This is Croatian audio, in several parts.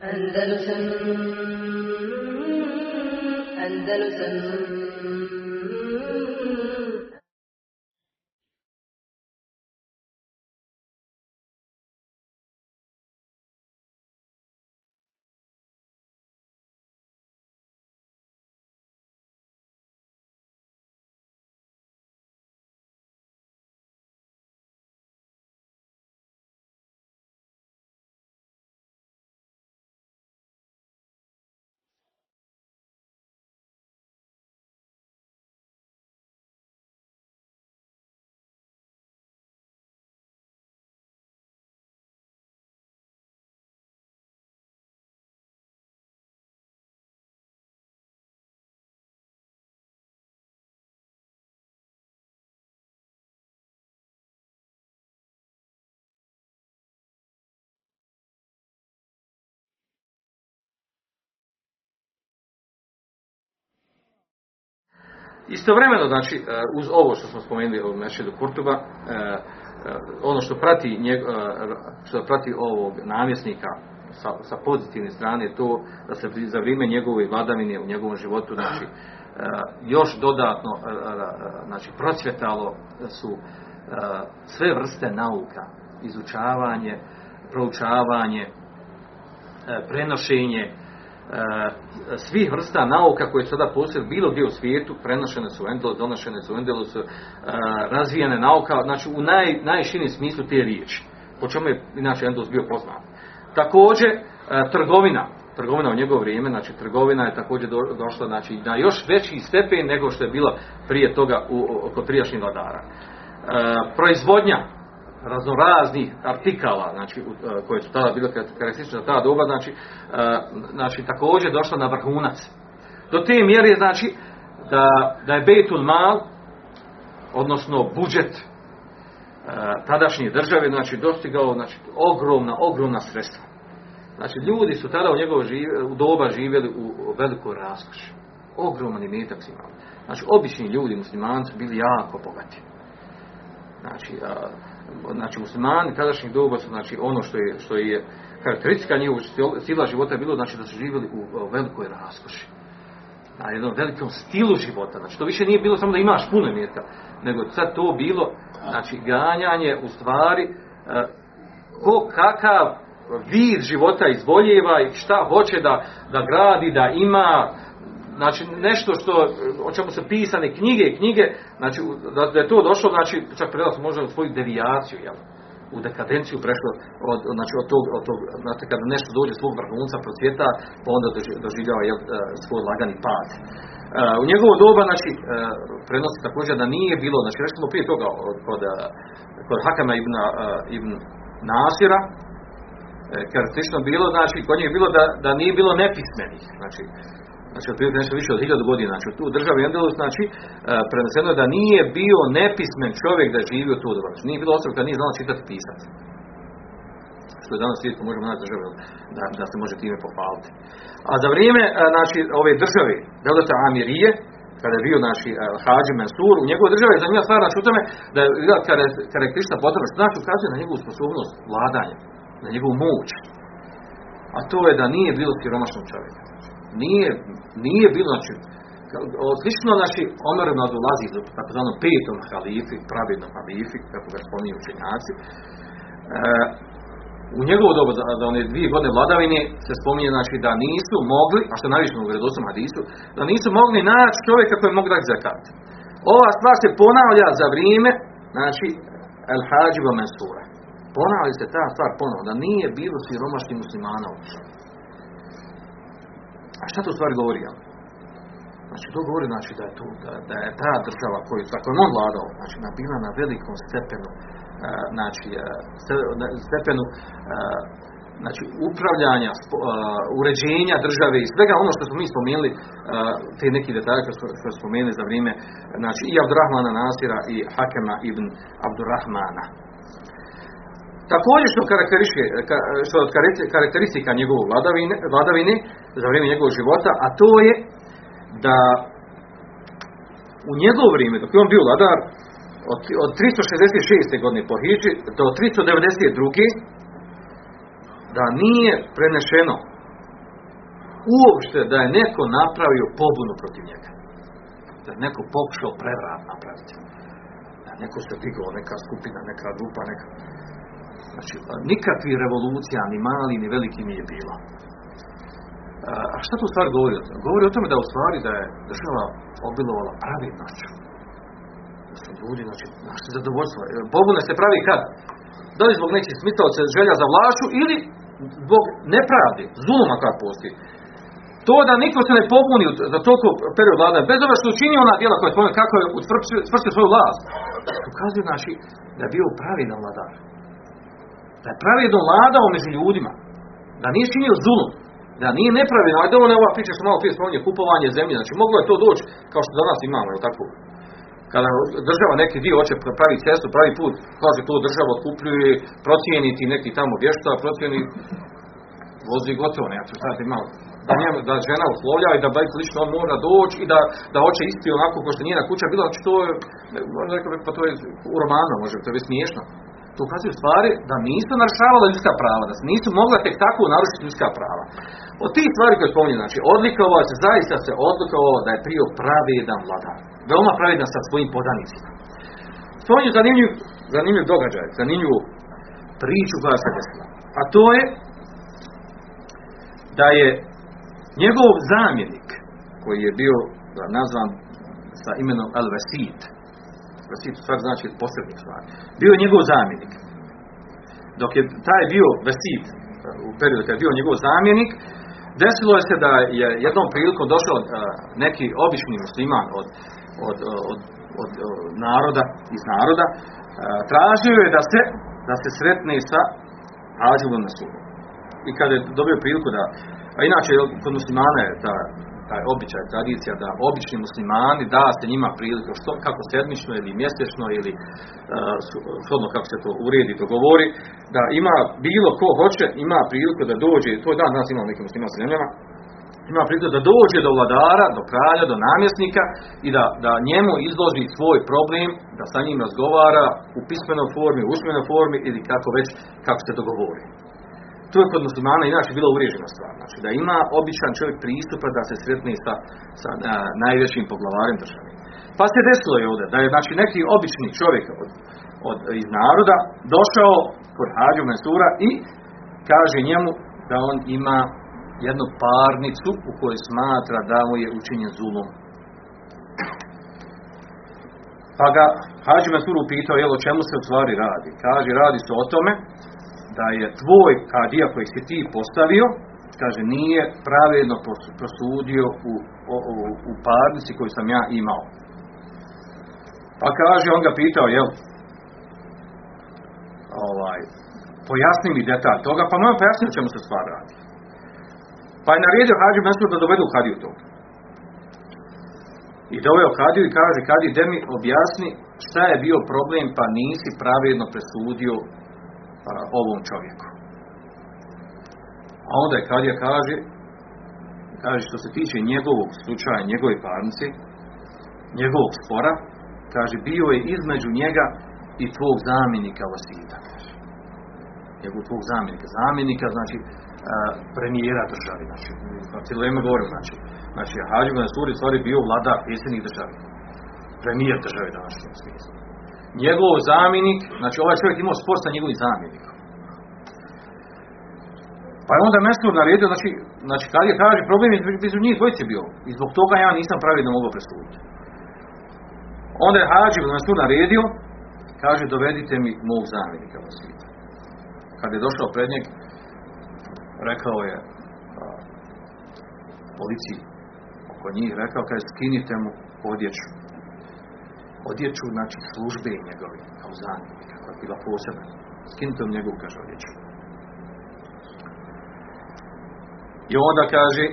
Andalusam Andalusam Istovremeno, znači, e, uz ovo što smo spomenuli o Mešedu Kurtuba, e, e, ono što prati, njeg, što prati ovog namjesnika sa, sa pozitivne strane je to da se za vrijeme njegove vladavine u njegovom životu znači, još dodatno znači, procvjetalo su sve vrste nauka, izučavanje, proučavanje, prenošenje, svih vrsta nauka koje sada postoje bilo gdje u svijetu, prenošene su u Endelus, donošene su u Endelusu, e, razvijene nauka, znači u naj, najširnijem smislu te riječi, po čemu je inače Endelus bio poznat. Također, e, trgovina, trgovina u njegovo vrijeme, znači trgovina je također došla znači, na još veći stepen nego što je bila prije toga u, kod prijašnjih vladara. proizvodnja, raznoraznih artikala, znači, e, koje su tada bile karakteristične tada doba, znači, e, znači također došla na vrhunac. Do te mjere znači da, da je Bejtul Mal, odnosno budžet e, tadašnje države, znači dostigao znači, ogromna, ogromna sredstva. Znači ljudi su tada u njegovo u doba živjeli u velikoj raskoši. Ogroman imetak su imali. Znači obični ljudi, muslimani su bili jako bogati. Znači, znači muslimani tadašnjih doba su znači ono što je, što je karakteristika njihovog stila života je bilo znači da su živjeli u velikoj raskoši. Na jednom velikom stilu života. Znači to više nije bilo samo da imaš puno mjeta, nego sad to bilo znači ganjanje u stvari e, ko kakav vid života izvoljeva i šta hoće da, da gradi, da ima, znači nešto što, o čemu su pisane knjige i knjige, znači da, da je to došlo, znači čak prelazno možda u svoju devijaciju, jel? u dekadenciju prešlo od, znači, od tog, od tog znate, kada nešto dođe svog vrhunca procvjeta, pa onda doživljava jel, e, svoj lagani pad. E, u njegovo doba, znači, e, prenosi također da nije bilo, znači, recimo prije toga kod, kod Hakama ibn, ibn Nasira, karakteristično bilo, znači, kod njih je bilo da, da nije bilo nepismenih, znači, znači otprilike nešto više od hiljadu godina, znači tu državi Endelus, znači e, preneseno je da nije bio nepismen čovjek da živi u tu dobu. Znači nije bilo osoba da nije znala čitati pisati. Što je danas svijetko možemo naći države da, da se može time pohvaliti. A za vrijeme e, znači, ove države, Delata Amirije, kada je bio naši uh, Hađi Mansur, u njegovoj državi je zanimljiva stvar znači u tome da je karakteristična potreba, što znači ukazuje na njegovu sposobnost vladanja, na njegovu moć. A to je da nije bilo siromašnog čovjeka. Nije, nije bilo, znači, slično znači Omer nadulazi do takozvanom petom halifi, pravednom halifi, kako ga spominju učenjaci. E, u njegovo dobu, za, za one dvije godine vladavine, se spominje znači, da nisu mogli, a što najviše u vredosnom hadisu, da nisu mogli naći čovjeka koji mogu dati zakat. Ova stvar se ponavlja za vrijeme, znači, El Hađiba Mensura. Ponavlja se ta stvar ponovno, da nije bilo siromašnih muslimana uopće. Šta to stvari govori? Znači to govori znači, da, je to, da, da je ta država koju tako on vladao, znači bila na velikom stepenu, uh, znači uh, stepenu uh, znači upravljanja, uređenja države i svega ono što smo mi spomenuli, te neki detalje što smo spomenuli za vrijeme, znači i Abdurrahmana Nasira i Hakema ibn Abdurrahmana. Također što, što karakteristika njegove vladavine, vladavine za vrijeme njegovog života, a to je da u njegovo vrijeme, dok je on bio vladar, od, od 366. godine po Hidži do 392. da nije prenešeno uopšte da je neko napravio pobunu protiv njega. Da je neko pokušao prevrat napraviti. Da je neko se digao, neka skupina, neka grupa, neka... Znači, nikakvi revolucija, ni mali, ni veliki nije bilo. A šta to stvar govori o tome? Govori o tome da u stvari da je država obilovala pravidnošću. Da su ljudi, znači, našli zadovoljstvo. Pobune se pravi kad? Da li zbog nekih smitalca želja za vlašću ili zbog nepravde, zuluma kad postoji. To da niko se ne pobuni za toliko period vladanja, bez obzira što učinio ona djela koja je kako je utvrstio svoju vlast, ukazuje naši da je bio pravidan vladar. Da je pravedno vladao među ljudima. Da nije činio zulum. Da nije nepravedno. Ajde ovo ne ova priča što malo prije spomenuo, kupovanje zemlje. Znači moglo je to doći kao što danas imamo, je tako? Kada država neki dio hoće pravi cestu, pravi put, kaže to država otkupljuje, procijeniti neki tamo vješta, procijeni vozi gotovo, ne, sad malo da, da žena uslovlja i da bajk lično on mora doći i da, da hoće isti onako kao što njena kuća bila, znači to je, pa to je u romanu može, to je smiješno. To ukazuju stvari da nisu narušavala ljudska prava, da se nisu mogla tek tako narušiti ljudska prava. Od tih stvari koje spominje, znači odlikovao se, zaista se odlikovao da je prio pravedan vladar. Veoma pravedan sa svojim podanicima. Spominju zanimljiv, zanimljiv događaj, zanimljivu priču koja se desila. A to je da je njegov zamjenik, koji je bio nazvan sa imenom Al-Vesit, Vesit stvar znači posrednik stvari, bio je njegov zamjenik. Dok je taj bio Vesit, u periodu kad je bio njegov zamjenik, desilo je se da je jednom prilikom došao neki obični musliman od, od, od, od, naroda, iz naroda, tražio je da se, da se sretne sa Ađilom na sudu. I kada je dobio priliku da a inače, kod muslimana je ta, taj običaj, tradicija da obični muslimani da se njima priliku što, kako sedmično ili mjesečno ili uh, kako se to uredi, to govori, da ima bilo ko hoće, ima priliku da dođe, to je dan nas imamo nekim muslimanskim zemljama, ima priliku da dođe do vladara, do kralja, do namjesnika i da, da njemu izloži svoj problem, da sa njim razgovara u pismenoj formi, u usmenoj formi ili kako već, kako se dogovori. To je kod muslimana inače bila uvriježena stvar. Znači da ima običan čovjek pristupa da se sretne sa, sa najvećim poglavarem države. Pa se desilo je ovdje da je znači neki obični čovjek od, od, iz naroda došao kod Hađu Mensura i kaže njemu da on ima jednu parnicu u kojoj smatra da mu je učinjen zulom. Pa ga Hađu Mensur upitao, jel o čemu se u stvari radi? Kaže, radi se o tome da je tvoj kadija koji si ti postavio, kaže, nije pravedno prosudio u, u, u parnici koju sam ja imao. Pa kaže, on ga pitao, jel, ovaj, pojasni mi detalj toga, pa moram pojasniti čemu se stvar radi. Pa je naredio Hađu Mesur da dovedu Kadiju to. I doveo Kadiju i kaže, Kadiju, de mi objasni šta je bio problem, pa nisi pravedno presudio ovom čovjeku. A onda je Kadija kaže, kaže što se tiče njegovog slučaja, njegove parnice, njegovog spora, kaže bio je između njega i tvog zamjenika Vasita. Njegov tvog zamjenika. Zamjenika znači premijera države. Znači, na cijelo ime govorim, znači, znači Hađi Mansur je stvari bio vladar, predsjednik države. Premijer države današnjem smislu njegov zamjenik, znači ovaj čovjek imao spor sa njegovim zamjenikom. Pa je onda Mesur naredio, znači, znači kad je kaže problem između njih dvojice bio. I zbog toga ja nisam pravilno mogao presuditi. Onda je Hađi Mesur naredio, kaže dovedite mi mog zamjenika Vasita. Kad je došao pred njeg, rekao je policiji oko njih, rekao kaže skinite mu odjeću odjeću, znači službe njegove, kao zamjenika, koja je bila posebna. Skinite u njegovu, kaže, odjeću. I onda kaže,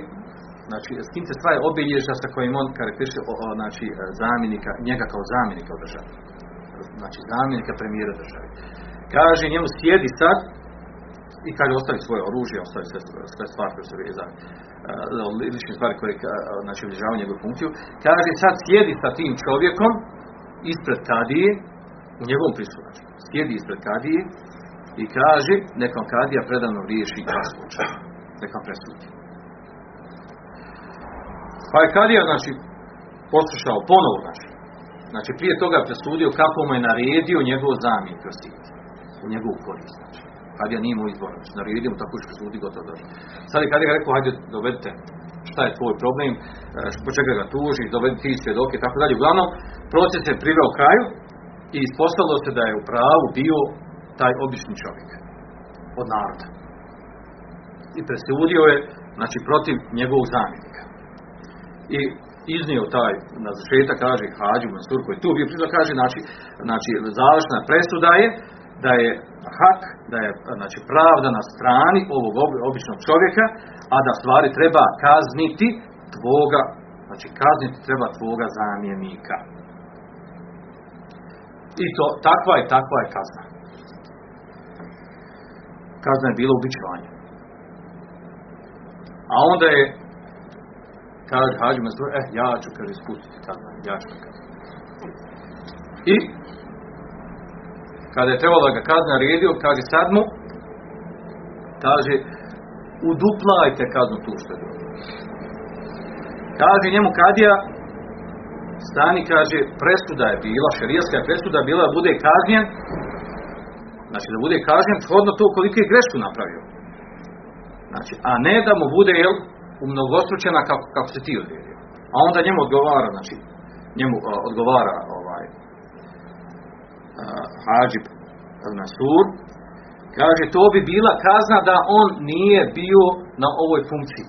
znači, skinite stvari obilježja sa kojim on karakteriše, znači, zamjenika, njega kao zamjenika u državi. Znači, zamjenika premijera države. Kaže, njemu sjedi sad, i kaže ostavi svoje oružje, ostavi sve, sve stvari koje su vezane, lične stvari koje znači, obilježavaju njegovu funkciju. Kaže, sad sjedi sa tim čovjekom, ispred kadije, u njegovom prisutku, sjedi ispred kadije i kaže, nekom kadija predano riješi dva slučaja. Neka presudi. Pa je Kadija, znači, poslušao ponovo, znači, znači prije toga presudio kako mu je naredio njegov zamijek krstiti. U njegovu korist, znači. Kadija nije mu izbor, znači, naredio mu tako što presudi gotovo došlo. Sad je Kadija rekao, hajde, dovedite, šta je tvoj problem, e, po čega ga tuži, dovedi ti svjedoke, tako dalje. Uglavnom, proces je priveo kraju i ispostavilo se da je u pravu bio taj obični čovjek od naroda. I presudio je, znači, protiv njegovog zamjenika. I iznio taj na zašetak, kaže Hađu Mansur koji je tu bio priznao, kaže, znači, znači završna presuda je da je hak, da je znači, pravda na strani ovog običnog čovjeka, a da stvari treba kazniti tvoga, znači kazniti treba tvoga zamjenika. I to, takva je, takva je kazna. Kazna je bila ubičovanje. A onda je, kaže Hađi Mazdor, eh, ja ću kaže ispustiti kazna, ja ću kaže. I, kada je trebalo da ga kazna redio, kaže sad mu, kaže, uduplajte kaznu tu što je Kaže njemu kadija, stani kaže, presuda je bila, šerijaska je presuda bila da bude kažnjen, znači da bude kažnjen shodno to koliko je grešku napravio. Znači, a ne da mu bude, jel, umnogostručena kako, kako se ti odredio. A onda njemu odgovara, znači, njemu a, odgovara Hađib Nasur, kaže, to bi bila kazna da on nije bio na ovoj funkciji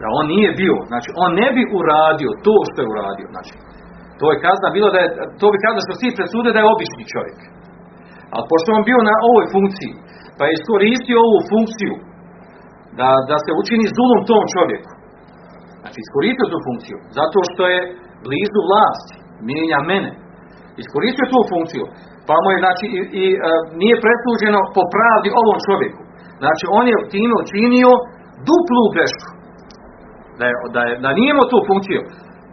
da on nije bio, znači on ne bi uradio to što je uradio, znači to je kazna bilo da je, to bi kazna što svi presude da je obični čovjek. Ali pošto on bio na ovoj funkciji, pa je iskoristio ovu funkciju da, da se učini zulom tom čovjeku. Znači iskoristio tu funkciju, zato što je blizu vlasti, mijenja mene. Iskoristio tu funkciju, pa mu je znači i, i a, nije presluženo po pravdi ovom čovjeku. Znači on je time učinio duplu grešku da, je, da, je, da nije imao tu funkciju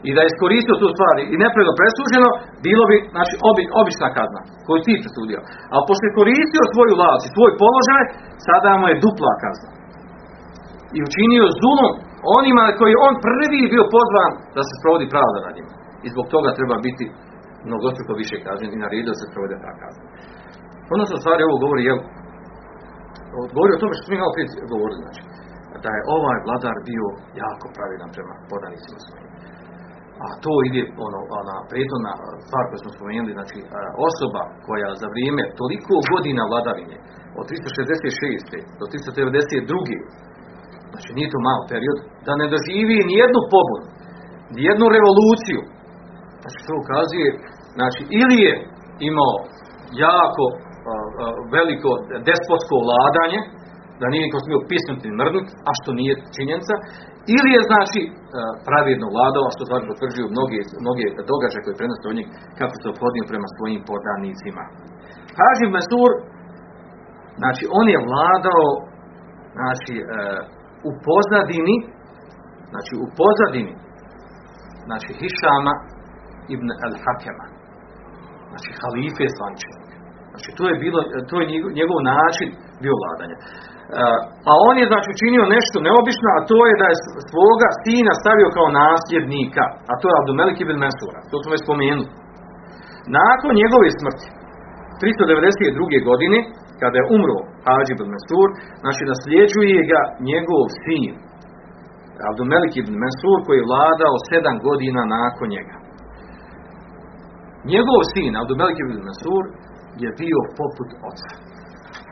i da je iskoristio tu stvar i nepredo presuđeno, bilo bi znači, obi, obična kazna koju ti presudio. Ali pošto je koristio svoju vlast i položaj, sada mu je dupla kazna. I učinio zulom onima koji on prvi bio pozvan da se sprovodi pravda nad njima. I zbog toga treba biti mnogostruko više kažnjen i naredio se provode ta kazna. Ono se stvari ovo govori, jel, govori o tome što mi malo prije govorili, znači da je ovaj vladar bio jako pravidan prema podanicima svojim. A to ide ono, ona prethodna stvar koju smo spomenuli, znači osoba koja za vrijeme toliko godina vladarinje, od 366. do 392. Znači nije to malo period, da ne doživi ni jednu pobunu, ni jednu revoluciju. Znači to ukazuje, znači ili je imao jako a, a, veliko despotsko vladanje, da nije niko smio pisnuti ni mrnut, a što nije činjenica, ili je znači pravidno vladao, a što stvari potvrđuju mnoge, mnoge događaje koje prenose od njih, kako se obhodio prema svojim podanicima. Hađim Mesur, znači on je vladao znači, e, u pozadini, znači u pozadini, znači Hišama ibn al-Hakema, znači halife slančenog. Znači to je bilo, to je njegov način bio vladanja. A on je znači učinio nešto neobično, a to je da je svoga sina stavio kao nasljednika, a to je Abdumelik ibn Mesura, to smo već spomenuli. Nakon njegove smrti, 392. godine, kada je umro Hađi ibn Mesur, znači nasljeđuje ga njegov sin, Abdumelik ibn Mesur, koji je vladao sedam godina nakon njega. Njegov sin, Abdumelik ibn Mesur, je bio poput oca.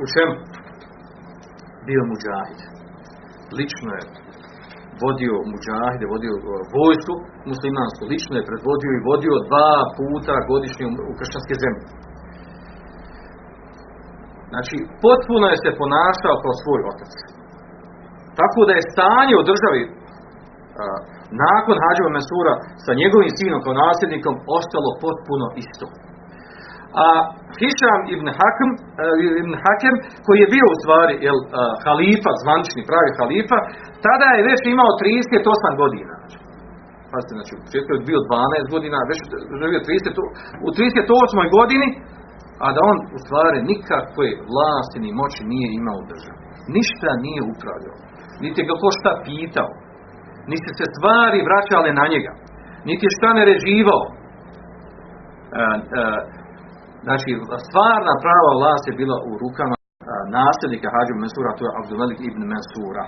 U čemu? bio muđahid. Lično je vodio muđahide, vodio uh, vojsku muslimansku, lično je predvodio i vodio dva puta godišnje u kršćanske zemlje. Znači, potpuno je se ponašao kao svoj otac. Tako da je stanje u državi nakon Hađeva Mesura sa njegovim sinom kao nasljednikom ostalo potpuno isto a Hišam ibn Hakem, uh, ibn Hakem koji je bio u stvari jel, uh, halifa, zvančni pravi halifa, tada je već imao 38 godina. Pazite, znači, u početku je bio 12 godina, već živio 30, u 38. godini, a da on u stvari nikakve vlasti ni moći nije imao u državi. Ništa nije upravljao. Niti ga ko šta pitao. Niti se stvari vraćale na njega, niti je šta naređivao. E, e, znači, stvarna prava vlast je bila u rukama e, nasljednika Hadžu Mensura, to je Abdulmelik ibn Mensura.